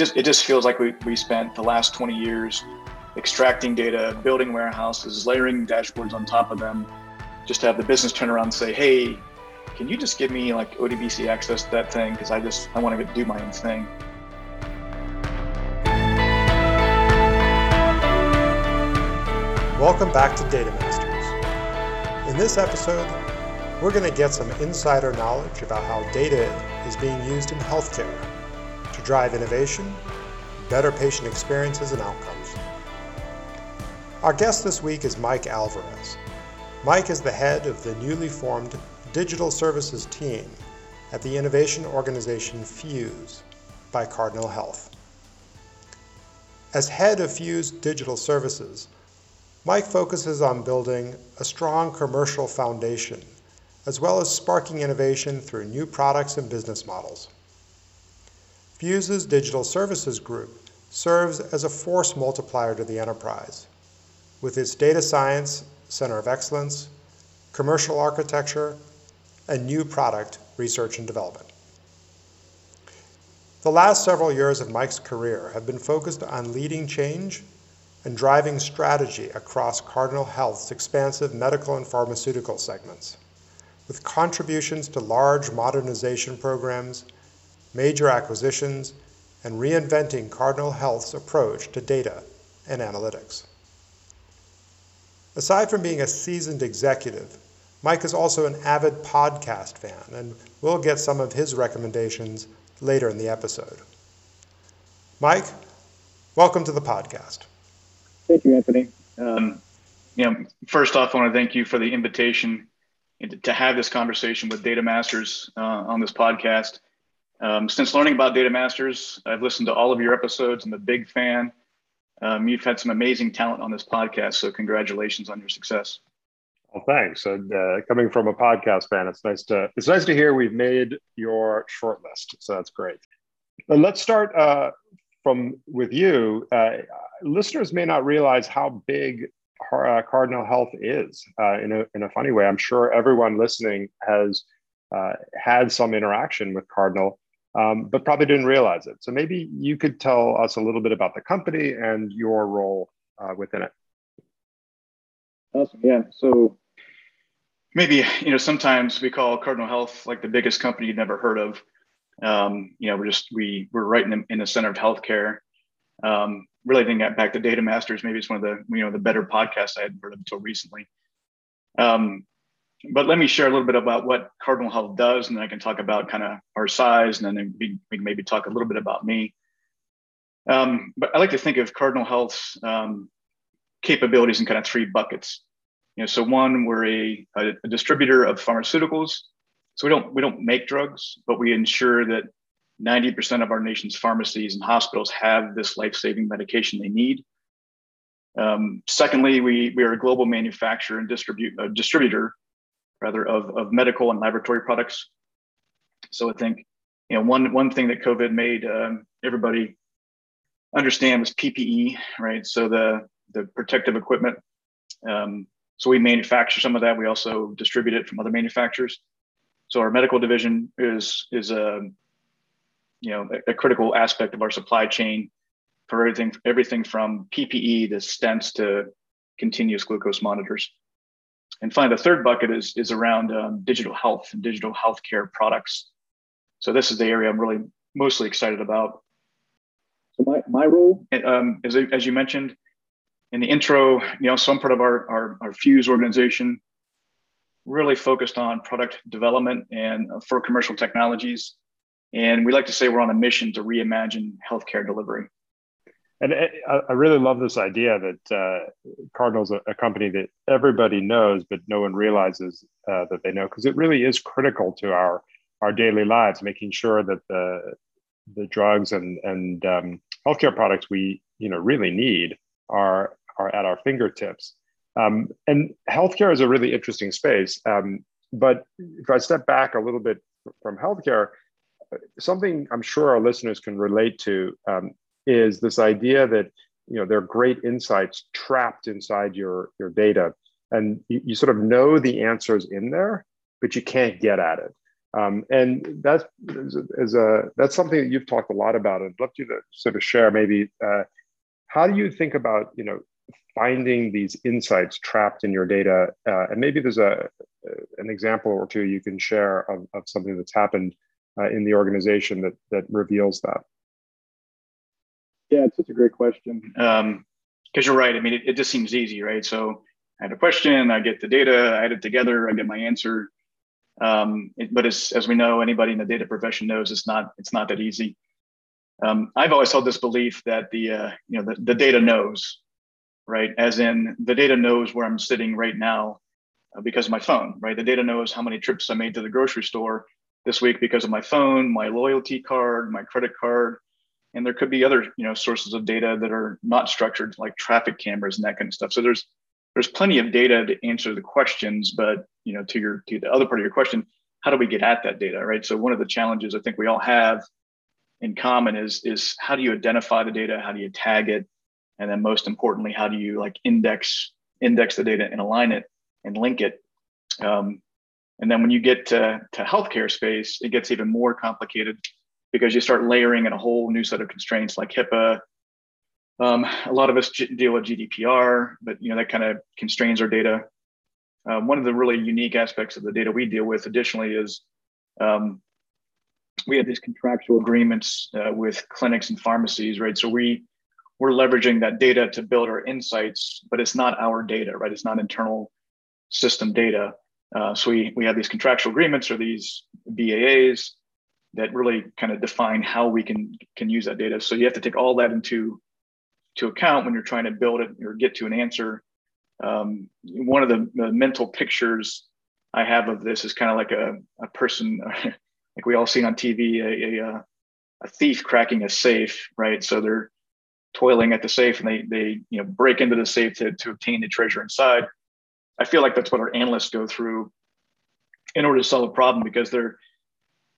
just it just feels like we, we spent the last 20 years extracting data, building warehouses, layering dashboards on top of them, just to have the business turn around and say, hey, can you just give me like ODBC access to that thing? Because I just I want to do my own thing. Welcome back to Data Masters. In this episode, we're going to get some insider knowledge about how data is being used in healthcare drive innovation, better patient experiences, and outcomes. Our guest this week is Mike Alvarez. Mike is the head of the newly formed digital services team at the innovation organization Fuse by Cardinal Health. As head of Fuse Digital Services, Mike focuses on building a strong commercial foundation as well as sparking innovation through new products and business models. Fuse's Digital Services Group serves as a force multiplier to the enterprise with its data science center of excellence, commercial architecture, and new product research and development. The last several years of Mike's career have been focused on leading change and driving strategy across Cardinal Health's expansive medical and pharmaceutical segments, with contributions to large modernization programs, major acquisitions, and reinventing Cardinal Health's approach to data and analytics. Aside from being a seasoned executive, Mike is also an avid podcast fan, and we'll get some of his recommendations later in the episode. Mike, welcome to the podcast. Thank you, Anthony. Um, you know, first off, I want to thank you for the invitation to have this conversation with Data Masters uh, on this podcast. Um, since learning about Data Masters, I've listened to all of your episodes. I'm a big fan. Um, you've had some amazing talent on this podcast, so congratulations on your success. Well, thanks. And uh, coming from a podcast fan, it's nice to it's nice to hear we've made your shortlist. So that's great. But let's start uh, from with you. Uh, listeners may not realize how big uh, Cardinal Health is. Uh, in a in a funny way, I'm sure everyone listening has uh, had some interaction with Cardinal, um, but probably didn't realize it. So maybe you could tell us a little bit about the company and your role uh, within it. Awesome. Yeah. So maybe you know sometimes we call Cardinal Health like the biggest company you've never heard of. Um, you know, we're just we we're right in the, in the center of healthcare. Um, really think that back to Data Masters. Maybe it's one of the you know the better podcasts I had heard of until recently. Um, but let me share a little bit about what Cardinal Health does, and then I can talk about kind of our size, and then we, we can maybe talk a little bit about me. Um, but I like to think of Cardinal Health's um, capabilities in kind of three buckets. You know, so one, we're a, a, distributor of pharmaceuticals. So we don't we don't make drugs, but we ensure that 90% of our nation's pharmacies and hospitals have this life-saving medication they need. Um, secondly, we, we are a global manufacturer and distribute, uh, distributor rather of, of medical and laboratory products. So I think you know one one thing that COVID made um, everybody understand was PPE, right? So the the protective equipment. Um, so we manufacture some of that. We also distribute it from other manufacturers. So our medical division is is a um, you know a, a critical aspect of our supply chain for everything everything from PPE to stents to continuous glucose monitors. And finally, the third bucket is is around um, digital health and digital healthcare products. So this is the area I'm really mostly excited about. So my my role, um, as as you mentioned, in the intro, you know, some part of our, our, our Fuse organization really focused on product development and uh, for commercial technologies. And we like to say we're on a mission to reimagine healthcare delivery. And I really love this idea that uh, Cardinal's a, a, company that everybody knows, but no one realizes uh, that they know, because it really is critical to our our daily lives, making sure that the the drugs and and um, healthcare products we you know really need are are at our fingertips. Um, and healthcare is a really interesting space. Um, but if I step back a little bit from healthcare, something I'm sure our listeners can relate to um, is this idea that you know there are great insights trapped inside your your data, and you, you sort of know the answers in there, but you can't get at it. Um, and that's is a that's something that you've talked a lot about. I'd love you to sort of share maybe uh, how do you think about you know finding these insights trapped in your data, uh, and maybe there's a an example or two you can share of, of something that's happened uh, in the organization that that reveals that. Yeah, it's such a great question. Because um, you're right. I mean, it, it just seems easy, right? So I had a question, I get the data, I add it together, I get my answer. Um, it, but as, as we know, anybody in the data profession knows it's not it's not that easy. Um, I've always held this belief that the uh, you know the, the data knows, right? As in the data knows where I'm sitting right now uh, because of my phone, right? The data knows how many trips I made to the grocery store this week because of my phone, my loyalty card, my credit card, and there could be other you know sources of data that are not structured like traffic cameras and that kind of stuff. So there's there's plenty of data to answer the questions, but you know, to your to the other part of your question, how do we get at that data, right? So one of the challenges I think we all have in common is is how do you identify the data, how do you tag it, and then most importantly, how do you like index index the data and align it and link it. Um, and then when you get to, to healthcare space, it gets even more complicated because you start layering in a whole new set of constraints like HIPAA, um, a lot of us deal with GDPR, but you know that kind of constrains our data. Um, one of the really unique aspects of the data we deal with, additionally, is um, we have these contractual agreements uh, with clinics and pharmacies, right? So we we're leveraging that data to build our insights, but it's not our data, right? It's not internal system data. Uh, so we we have these contractual agreements or these BAAs that really kind of define how we can can use that data. So you have to take all that into to account when you're trying to build it or get to an answer. Um, one of the, the, mental pictures I have of this is kind of like a, a person, like we all seen on TV, a, a, a thief cracking a safe, right? So they're toiling at the safe and they, they you know, break into the safe to, to obtain the treasure inside. I feel like that's what our analysts go through in order to solve a problem because they're,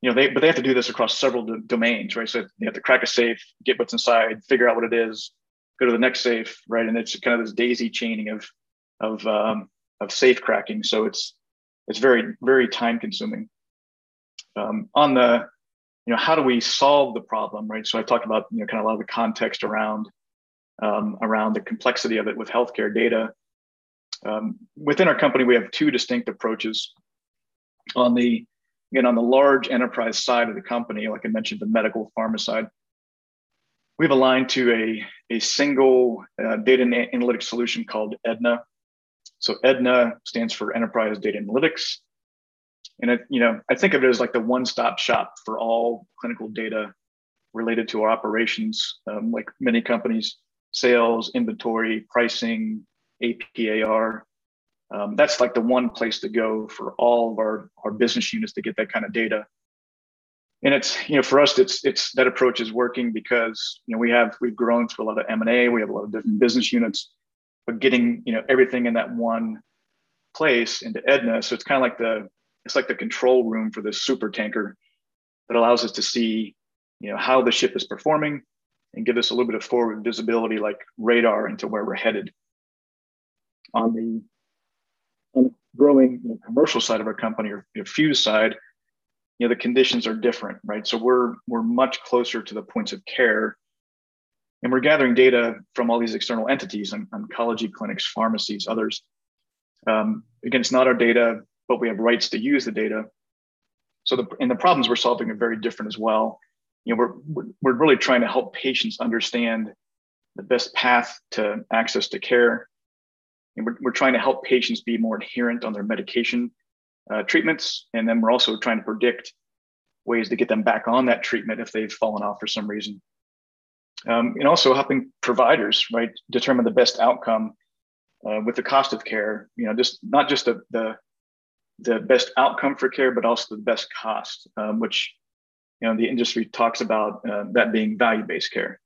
you know, they, but they have to do this across several domains, right? So they have to crack a safe, get what's inside, figure out what it is, go to the next safe, right? And it's kind of this daisy chaining of of um, of safe cracking. So it's it's very very time consuming. Um, on the you know how do we solve the problem, right? So I talked about you know kind of a lot of the context around um, around the complexity of it with healthcare data. Um, within our company, we have two distinct approaches. On the again on the large enterprise side of the company, like I mentioned, the medical pharma side, we've aligned to a, a single uh, data and analytics solution called Edna. So Edna stands for Enterprise Data Analytics. And it, you know, I think of it as like the one-stop shop for all clinical data related to our operations, um, like many companies, sales, inventory, pricing, APAR. Um, that's like the one place to go for all of our, our business units to get that kind of data. And it's you know for us it's it's that approach is working because you know we have we've grown through a lot of m&a we have a lot of different business units but getting you know everything in that one place into edna. So it's kind of like the it's like the control room for this super tanker that allows us to see you know how the ship is performing and give us a little bit of forward visibility like radar into where we're headed on the on the growing you know, commercial side of our company or you know, fuse side you know the conditions are different right? So we're we're much closer to the points of care. And we're gathering data from all these external entities oncology clinics pharmacies others. Um, again it's not our data but we have rights to use the data. So the and the problems we're solving are very different as well. You know we're we're really trying to help patients understand the best path to access to care and we're, we're trying to help patients be more adherent on their medication uh, treatments. And then we're also trying to predict ways to get them back on that treatment if they've fallen off for some reason. Um, and also helping providers, right, determine the best outcome uh, with the cost of care. You know, just not just the the, the best outcome for care, but also the best cost, um, which you know the industry talks about uh, that being value-based care.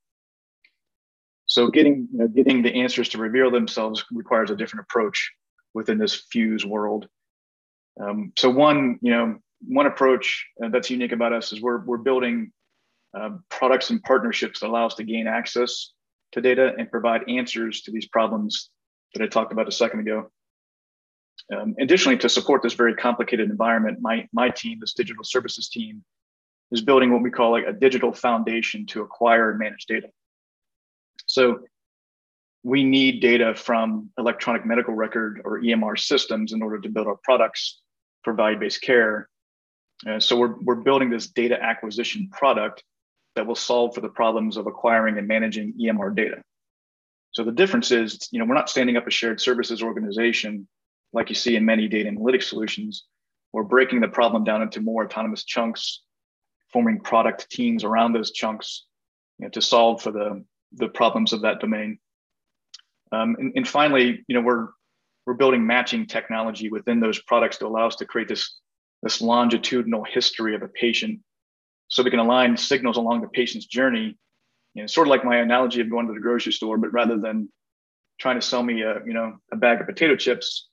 So getting you know, getting the answers to reveal themselves requires a different approach within this fuse world. Um, so one, you know, one approach uh, that's unique about us is we're we're building uh, products and partnerships that allow us to gain access to data and provide answers to these problems that I talked about a second ago. Um, additionally, to support this very complicated environment, my, my team, this digital services team, is building what we call like a digital foundation to acquire and manage data. So we need data from electronic medical record or EMR systems in order to build our products for value-based care. Uh, so we're, we're building this data acquisition product that will solve for the problems of acquiring and managing EMR data. So the difference is, you know, we're not standing up a shared services organization like you see in many data analytics solutions. We're breaking the problem down into more autonomous chunks, forming product teams around those chunks you know, to solve for the, the problems of that domain. Um, and, and finally, you know, we're we're building matching technology within those products to allow us to create this this longitudinal history of a patient, so we can align signals along the patient's journey. You know, sort of like my analogy of going to the grocery store, but rather than trying to sell me a you know a bag of potato chips,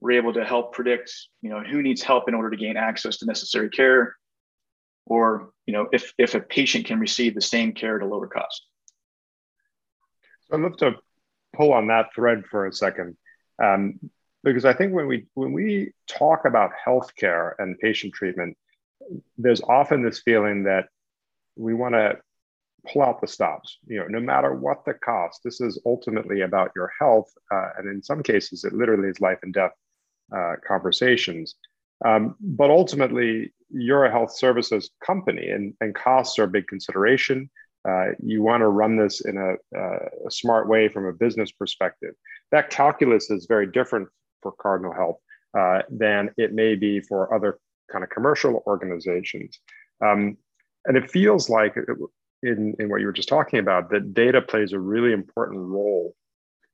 we're able to help predict you know who needs help in order to gain access to necessary care, or you know if if a patient can receive the same care at a lower cost. So I'd love to pull on that thread for a second, um, because I think when we when we talk about healthcare and patient treatment, there's often this feeling that we want to pull out the stops. You know, no matter what the cost, this is ultimately about your health, uh, and in some cases, it literally is life and death uh, conversations. Um, but ultimately, you're a health services company, and, and costs are a big consideration. Uh, you want to run this in a, uh, a, smart way from a business perspective. That calculus is very different for Cardinal Health uh, than it may be for other kind of commercial organizations. Um, and it feels like in, in what you were just talking about, that data plays a really important role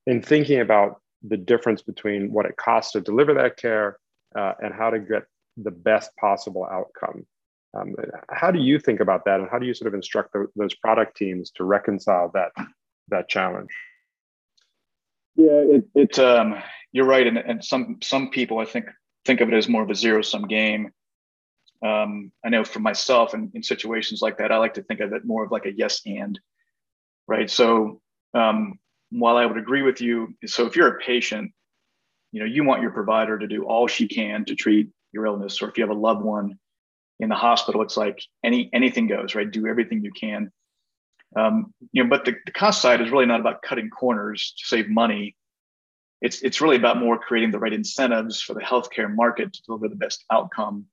in thinking about the difference between what it costs to deliver that care uh, and how to get the best possible outcome. Um, how do you think about that, and how do you sort of instruct the, those product teams to reconcile that that challenge? Yeah, it, it's um, you're right, and, and some some people I think think of it as more of a zero sum game. Um, I know for myself, in, in situations like that, I like to think of it more of like a yes and, right? So um, while I would agree with you, so if you're a patient, you know you want your provider to do all she can to treat your illness, or if you have a loved one in the hospital, it's like any anything goes, right? Do everything you can. Um, you know, but the, the cost side is really not about cutting corners to save money. It's it's really about more creating the right incentives for the healthcare market to deliver the best outcome,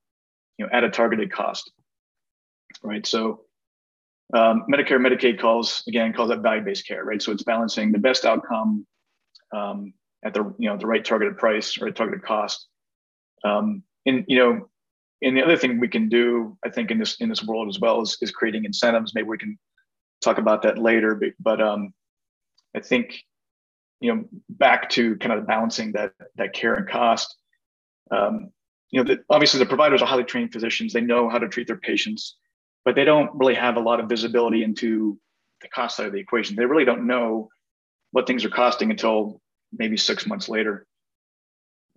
you know, at a targeted cost. Right. So um, Medicare, Medicaid calls again calls that value-based care, right? So it's balancing the best outcome um, at the you know the right targeted price or targeted cost. Um, and you know and the other thing we can do, I think, in this in this world as well is, is creating incentives. Maybe we can talk about that later. But, but um, I think you know back to kind of balancing that that care and cost. Um, you know, the, obviously the providers are highly trained physicians. They know how to treat their patients, but they don't really have a lot of visibility into the cost side of the equation. They really don't know what things are costing until maybe six months later.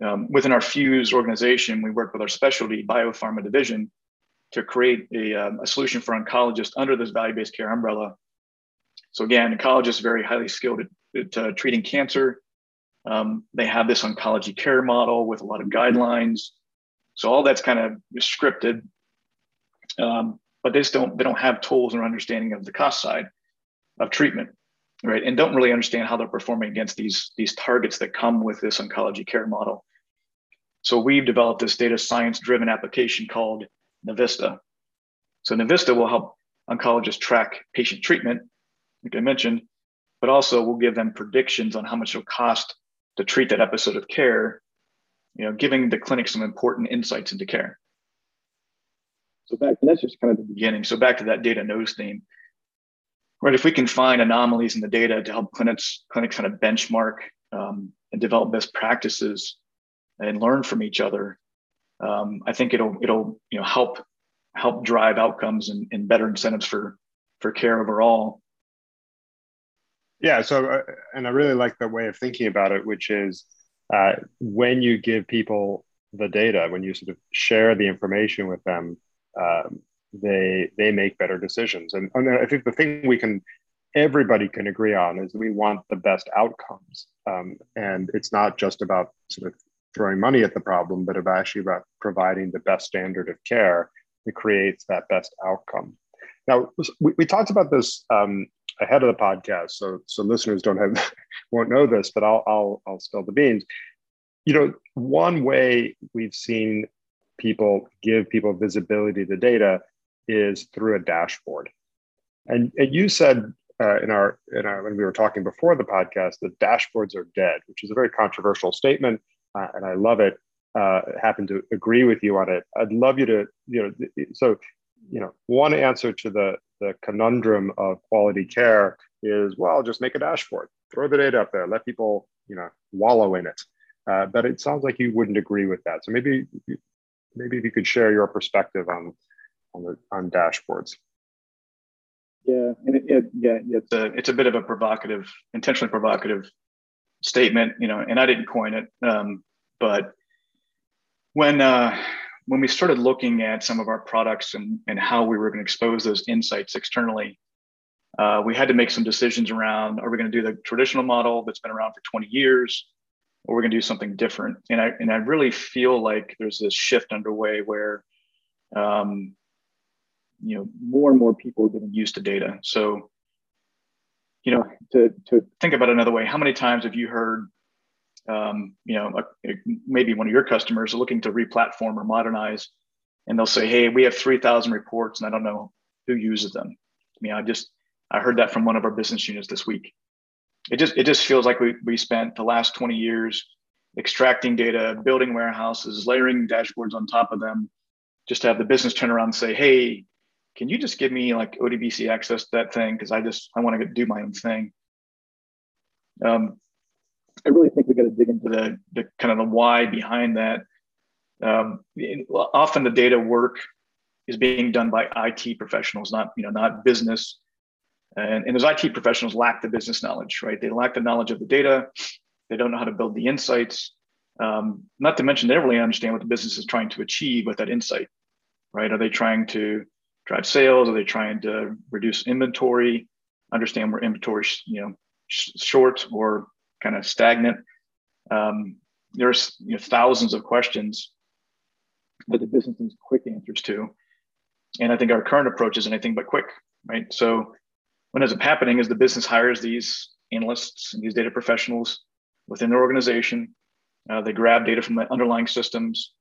Um, within our Fuse organization, we work with our specialty biopharma division to create a, um, a solution for oncologists under this value-based care umbrella. So again, oncologists are very highly skilled at, at uh, treating cancer. Um, they have this oncology care model with a lot of guidelines. So all that's kind of scripted, um, but they don't they don't have tools or understanding of the cost side of treatment right and don't really understand how they're performing against these these targets that come with this oncology care model so we've developed this data science driven application called Navista. So Navista will help oncologists track patient treatment, like I mentioned, but also will give them predictions on how much it'll cost to treat that episode of care, you know, giving the clinic some important insights into care. So back, that's just kind of the beginning. So back to that data knows theme. Right, if we can find anomalies in the data to help clinics clinics kind of benchmark um, and develop best practices and learn from each other, um, I think it'll it'll you know help help drive outcomes and, and better incentives for for care overall. Yeah. So, uh, and I really like the way of thinking about it, which is uh, when you give people the data, when you sort of share the information with them, um, they they make better decisions. And, and I think the thing we can everybody can agree on is we want the best outcomes, um, and it's not just about sort of throwing money at the problem, but of actually about providing the best standard of care that creates that best outcome. Now, we, we talked about this um, ahead of the podcast, so so listeners don't have won't know this, but I'll I'll I'll spill the beans. You know, one way we've seen people give people visibility to data is through a dashboard. And, and you said uh, in our in our when we were talking before the podcast that dashboards are dead, which is a very controversial statement, uh, and I love it. Uh, happen to agree with you on it. I'd love you to you know so you know one answer to the the conundrum of quality care is well just make a dashboard, throw the data up there, let people you know wallow in it. Uh, but it sounds like you wouldn't agree with that. So maybe maybe if you could share your perspective on on the on dashboards. Yeah, and it, it, yeah, it's a it's a bit of a provocative, intentionally provocative statement, you know. And I didn't coin it, um, but when uh, when we started looking at some of our products and and how we were going to expose those insights externally, uh, we had to make some decisions around: Are we going to do the traditional model that's been around for 20 years, or we're going to do something different? And I and I really feel like there's this shift underway where um, you know more and more people are getting used to data so you know to to think about another way. How many times have you heard um, you know a, maybe one of your customers looking to replatform or modernize and they'll say hey we have 3000 reports and i don't know who uses them. I mean i just i heard that from one of our business units this week. It just it just feels like we, we spent the last 20 years extracting data building warehouses layering dashboards on top of them just to have the business turn around and say hey can you just give me like ODBC access to that thing? Because I just I want to do my own thing. Um, I really think we got to dig into the, the kind of the why behind that. Um, often the data work is being done by IT professionals, not you know not business. And, and those IT professionals lack the business knowledge, right? They lack the knowledge of the data. They don't know how to build the insights. Um, not to mention they don't really understand what the business is trying to achieve with that insight, right? Are they trying to drive sales? Are they trying to reduce inventory? Understand where inventory, you know, sh- short or kind of stagnant. Um, there's you know, thousands of questions that the business needs quick answers to, and I think our current approach is anything but quick, right? So, what ends up happening is the business hires these analysts and these data professionals within their organization. Uh, they grab data from the underlying systems,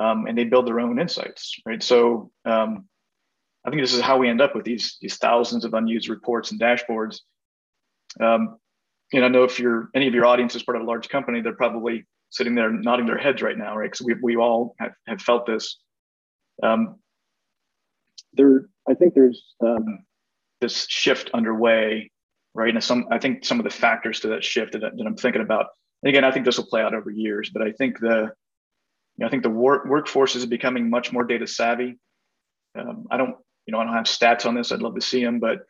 um, and they build their own insights, right? So um, I think this is how we end up with these these thousands of unused reports and dashboards. Um, and I know if you're any of your audience is part of a large company, they're probably sitting there nodding their heads right now, right? Because we we all have, have felt this. Um, there, I think there's um, this shift underway, right? And some, I think some of the factors to that shift that, that I'm thinking about. And again, I think this will play out over years, but I think the, you know, I think the work, workforce is becoming much more data savvy. Um, I don't you know, I don't have stats on this. I'd love to see them, but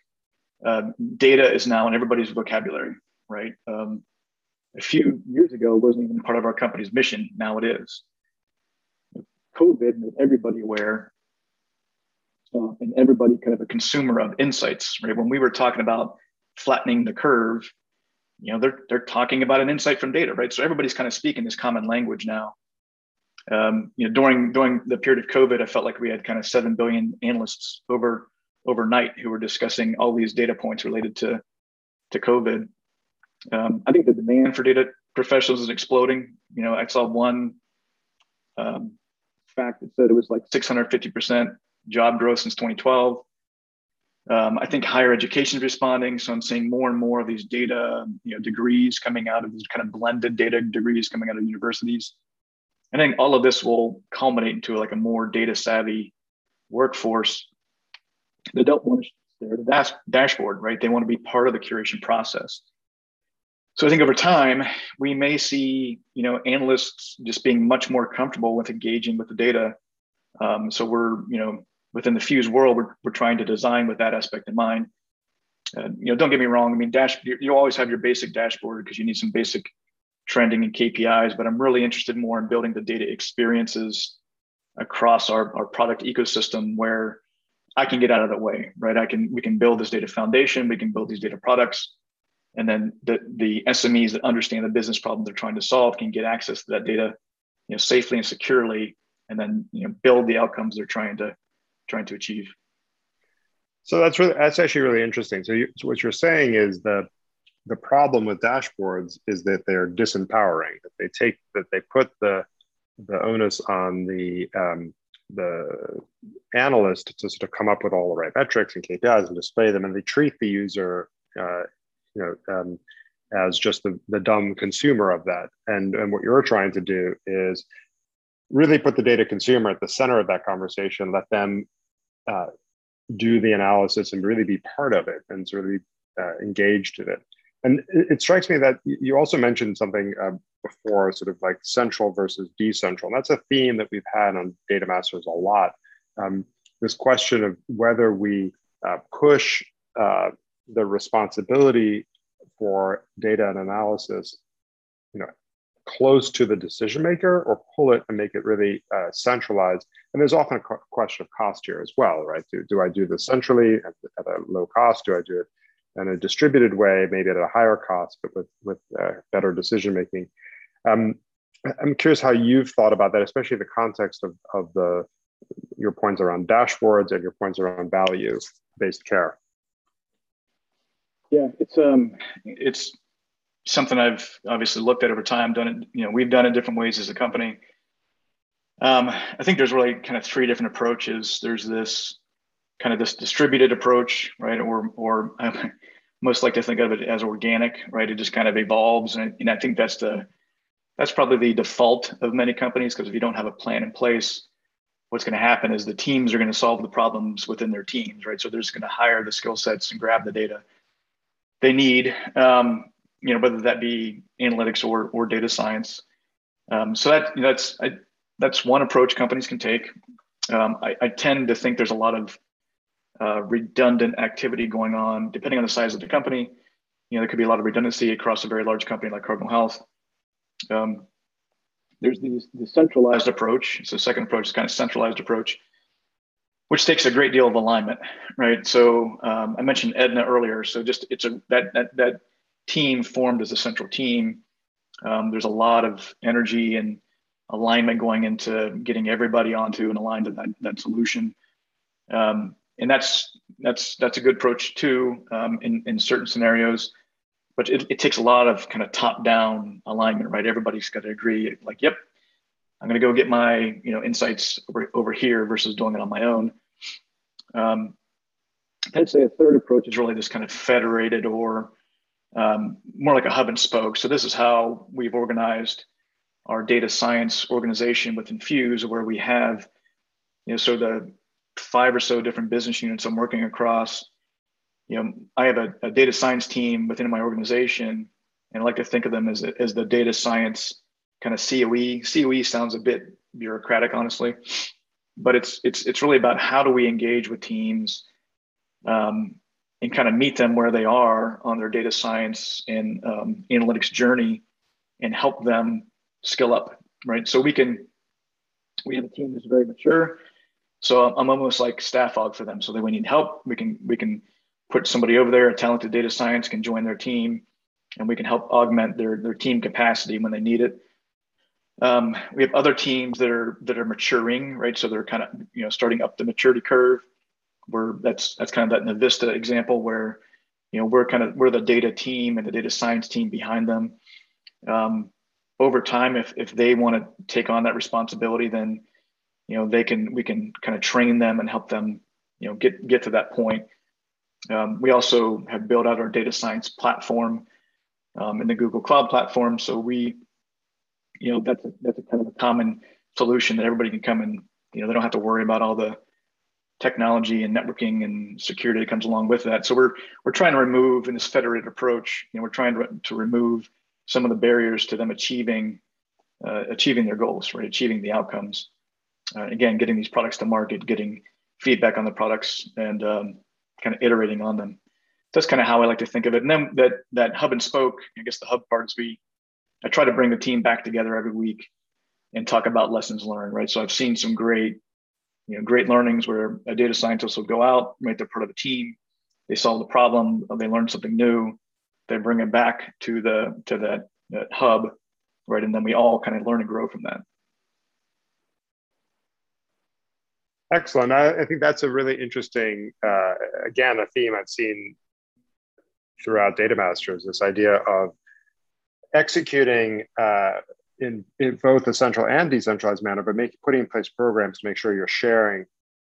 uh, data is now in everybody's vocabulary, right? Um, a few years ago, it wasn't even part of our company's mission. Now it is. COVID made everybody aware uh, and everybody kind of a consumer of insights, right? When we were talking about flattening the curve, you know, they're they're talking about an insight from data, right? So everybody's kind of speaking this common language now um, you know, during during the period of COVID, I felt like we had kind of seven billion analysts over overnight who were discussing all these data points related to to COVID. Um, I think the demand for data professionals is exploding. You know, I saw one um, fact that said it was like 650% job growth since 2012. Um, I think higher education is responding. So I'm seeing more and more of these data, you know, degrees coming out of these kind of blended data degrees coming out of universities. I think all of this will culminate into like a more data savvy workforce that don't want their the dashboard, right? They want to be part of the curation process. So I think over time we may see, you know, analysts just being much more comfortable with engaging with the data. Um, so we're, you know, within the Fuse world, we're, we're trying to design with that aspect in mind. Uh, you know, don't get me wrong. I mean, dash you, you always have your basic dashboard because you need some basic trending and KPIs, but I'm really interested more in building the data experiences across our, our product ecosystem where I can get out of the way, right? I can we can build this data foundation, we can build these data products, and then the the SMEs that understand the business problem they're trying to solve can get access to that data you know, safely and securely, and then you know, build the outcomes they're trying to trying to achieve. So that's really that's actually really interesting. So, you, so what you're saying is that the problem with dashboards is that they're disempowering. That they take that they put the the onus on the um, the analyst to sort of come up with all the right metrics and KPIs and display them, and they treat the user, uh, you know, um, as just the, the dumb consumer of that. And and what you're trying to do is really put the data consumer at the center of that conversation. Let them uh, do the analysis and really be part of it and sort of be uh, engaged in it. And it, strikes me that you also mentioned something uh, before, sort of like central versus decentral. And that's a theme that we've had on Data Masters a lot. Um, this question of whether we uh, push uh, the responsibility for data and analysis, you know, close to the decision maker or pull it and make it really uh, centralized. And there's often a question of cost here as well, right? Do, do I do this centrally at, at a low cost? Do I do it in a distributed way, maybe at a higher cost, but with, with uh, better decision making. Um, I'm curious how you've thought about that, especially in the context of, of the your points around dashboards and your points around value based care. Yeah, it's um, it's something I've obviously looked at over time. Done it, you know, we've done it different ways as a company. Um, I think there's really kind of three different approaches. There's this kind of this distributed approach, right? Or, or I most like to think of it as organic, right? It just kind of evolves. And, and I think that's the, that's probably the default of many companies because if you don't have a plan in place, what's going to happen is the teams are going to solve the problems within their teams, right? So they're just going to hire the skill sets and grab the data they need, um, you know, whether that be analytics or, or data science. Um, so that, that's, I, that's one approach companies can take. Um, I, I, tend to think there's a lot of uh, redundant activity going on, depending on the size of the company. You know, there could be a lot of redundancy across a very large company like Cardinal Health. Um, there's the, the centralized approach. So, second approach is kind of centralized approach, which takes a great deal of alignment, right? So, um, I mentioned Edna earlier. So, just it's a that that that team formed as a central team. Um, there's a lot of energy and alignment going into getting everybody onto and aligned to that, that solution. Um, and that's that's that's a good approach too um, in in certain scenarios. But it, it takes a lot of kind of top down alignment right? Everybody's got to agree like yep i'm going to go get my you know insights over, over here versus doing it on my own. Um, i'd say a third approach is really this kind of federated or um, more like a hub and spoke. So this is how we've organized our data science organization with in Fuse where we have you know so the five or so different business units I'm working across. You know, I have a, a data science team within my organization, and I like to think of them as, as the data science kind of COE. COE sounds a bit bureaucratic, honestly, but it's it's it's really about how do we engage with teams um, and kind of meet them where they are on their data science and um, analytics journey, and help them skill up. Right, so we can we have a team that's very mature so I'm almost like staff aug for them. So that we need help, we can we can put somebody over there, a talented data science can join their team, and we can help augment their their team capacity when they need it. Um, we have other teams that are that are maturing, right? So they're kind of you know starting up the maturity curve. Where that's that's kind of that Navista example where you know we're kind of we're the data team and the data science team behind them. Um, over time, if if they want to take on that responsibility, then you know they can we can kind of train them and help them you know get get to that point. Um, we also have built out our data science platform um, in the google cloud platform. So we you know that's a, that's a kind of a common solution that everybody can come and you know they don't have to worry about all the technology and networking and security that comes along with that. So we're we're trying to remove in this federated approach you know we're trying to, to remove some of the barriers to them achieving uh, achieving their goals right? Achieving the outcomes uh, again, getting these products to market, getting feedback on the products, and um, kind of iterating on them. That's kind of how I like to think of it. And then that that hub and spoke, I guess the hub part is we, I try to bring the team back together every week and talk about lessons learned. Right. So I've seen some great, you know, great learnings where a data scientist will go out, right? They're part of a team, they solve the problem, they learn something new, they bring it back to the to that, that hub, right? And then we all kind of learn and grow from that. Excellent. I, I think that's a really interesting, uh, again, a theme I've seen throughout Data Masters. This idea of executing uh, in, in both a central and decentralized manner, but make, putting in place programs to make sure you're sharing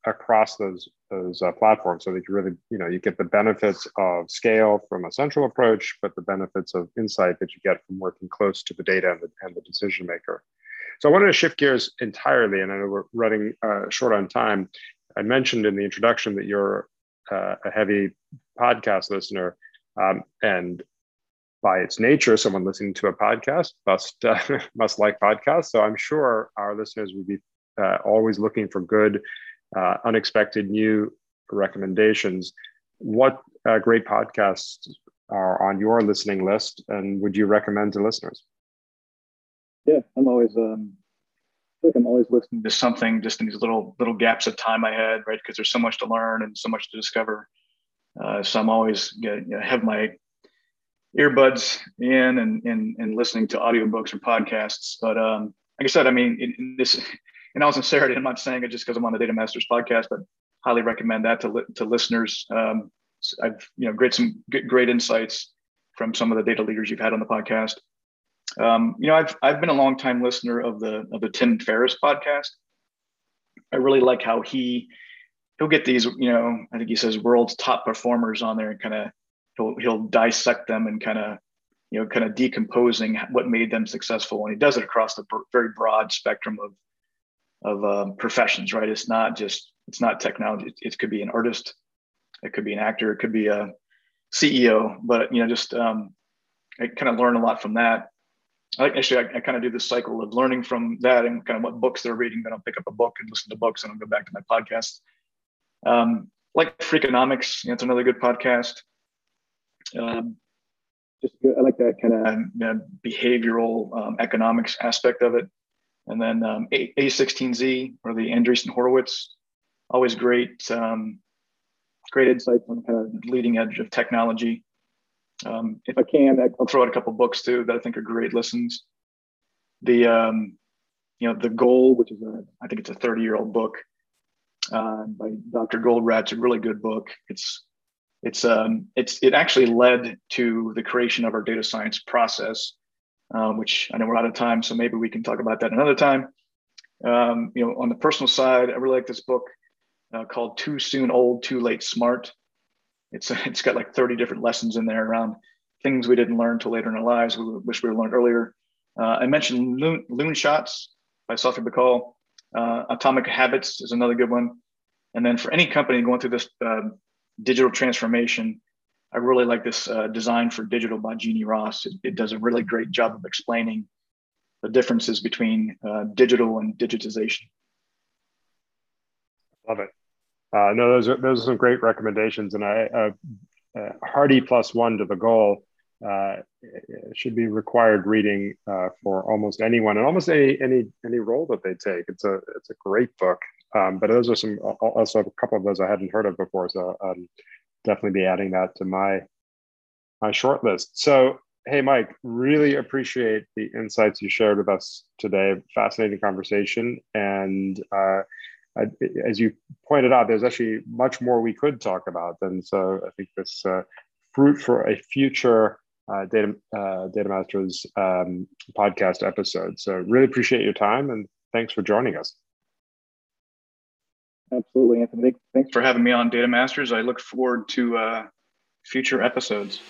across those those uh, platforms so that you really you know you get the benefits of scale from a central approach but the benefits of insight that you get from working close to the data and the, and the decision maker so i wanted to shift gears entirely and i know we're running uh, short on time i mentioned in the introduction that you're uh, a heavy podcast listener um, and by its nature, someone listening to a podcast must uh, must like podcasts. So I'm sure our listeners would be uh, always looking for good uh, unexpected new recommendations. What uh, great podcasts are on your listening list, and would you recommend to listeners? Yeah, I'm always um, like I'm always listening to something just in these little little gaps of time I had, right? Because there's so much to learn and so much to discover. Uh, so I'm always you know, have my earbuds in and, and and listening to audiobooks or podcasts. But um, like I said, I mean, in, in this in all sincerity, I'm not saying it just because I'm on the Data Masters podcast, but highly recommend that to, li- to listeners. Um, I've you know great some great insights from some of the data leaders you've had on the podcast. Um, you know, I've I've been a long time listener of the of the Tim Ferriss podcast. I really like how he he'll get these you know I think he says world's top performers on there and kind of he'll he'll dissect them and kind of you know kind of decomposing what made them successful and he does it across the very broad spectrum of of um, professions, right? It's not just it's not technology. It, it, could be an artist, it could be an actor, it could be a CEO. But you know, just um, I kind of learn a lot from that. I, actually, I, I kind of do this cycle of learning from that and kind of what books they're reading. Then I'll pick up a book and listen to books, and I'll go back to my podcast. Um, like Freakonomics, you know, it's another good podcast. Um, just I like that kind of um, you know, behavioral um, economics aspect of it. And then um, A- A16Z or the Andreessen Horowitz, always great, um, great insights on kind of leading edge of technology. Um, if I can, I'll throw out a couple books too that I think are great listens. The um, you know the goal, which is a I think it's a 30 year old book uh, by Dr. Goldratt. It's a really good book. It's it's um, it's it actually led to the creation of our data science process um, which I know we're out of time, so maybe we can talk about that another time. Um, you know, on the personal side, I really like this book uh, called "Too Soon Old, Too Late Smart." It's it's got like 30 different lessons in there around things we didn't learn till later in our lives. We wish we learned earlier. Uh, I mentioned Loon, Loon Shots by Safi Bahcall. Uh, Atomic Habits is another good one. And then for any company going through this uh, digital transformation, I really like this uh, design for digital by Jeanne Ross. It, it, does a really great job of explaining the differences between uh, digital and digitization. Love it. Uh, no, those are those are some great recommendations, and I uh, uh, Hardy plus one to the goal uh, should be required reading for almost anyone and almost any any any role that they take. It's a it's a great book. Um, but those are some also a couple of those I hadn't heard of before. So um, definitely be adding that to my my short list. So, hey, Mike, really appreciate the insights you shared with us today. Fascinating conversation, and uh, I, as you pointed out, there's actually much more we could talk about. And so, I think this uh, fruit for a future uh, data uh, data masters um, podcast episode. So, really appreciate your time, and thanks for joining us. Absolutely, Anthony. Thanks for having me on Data Masters. I look forward to uh, future episodes.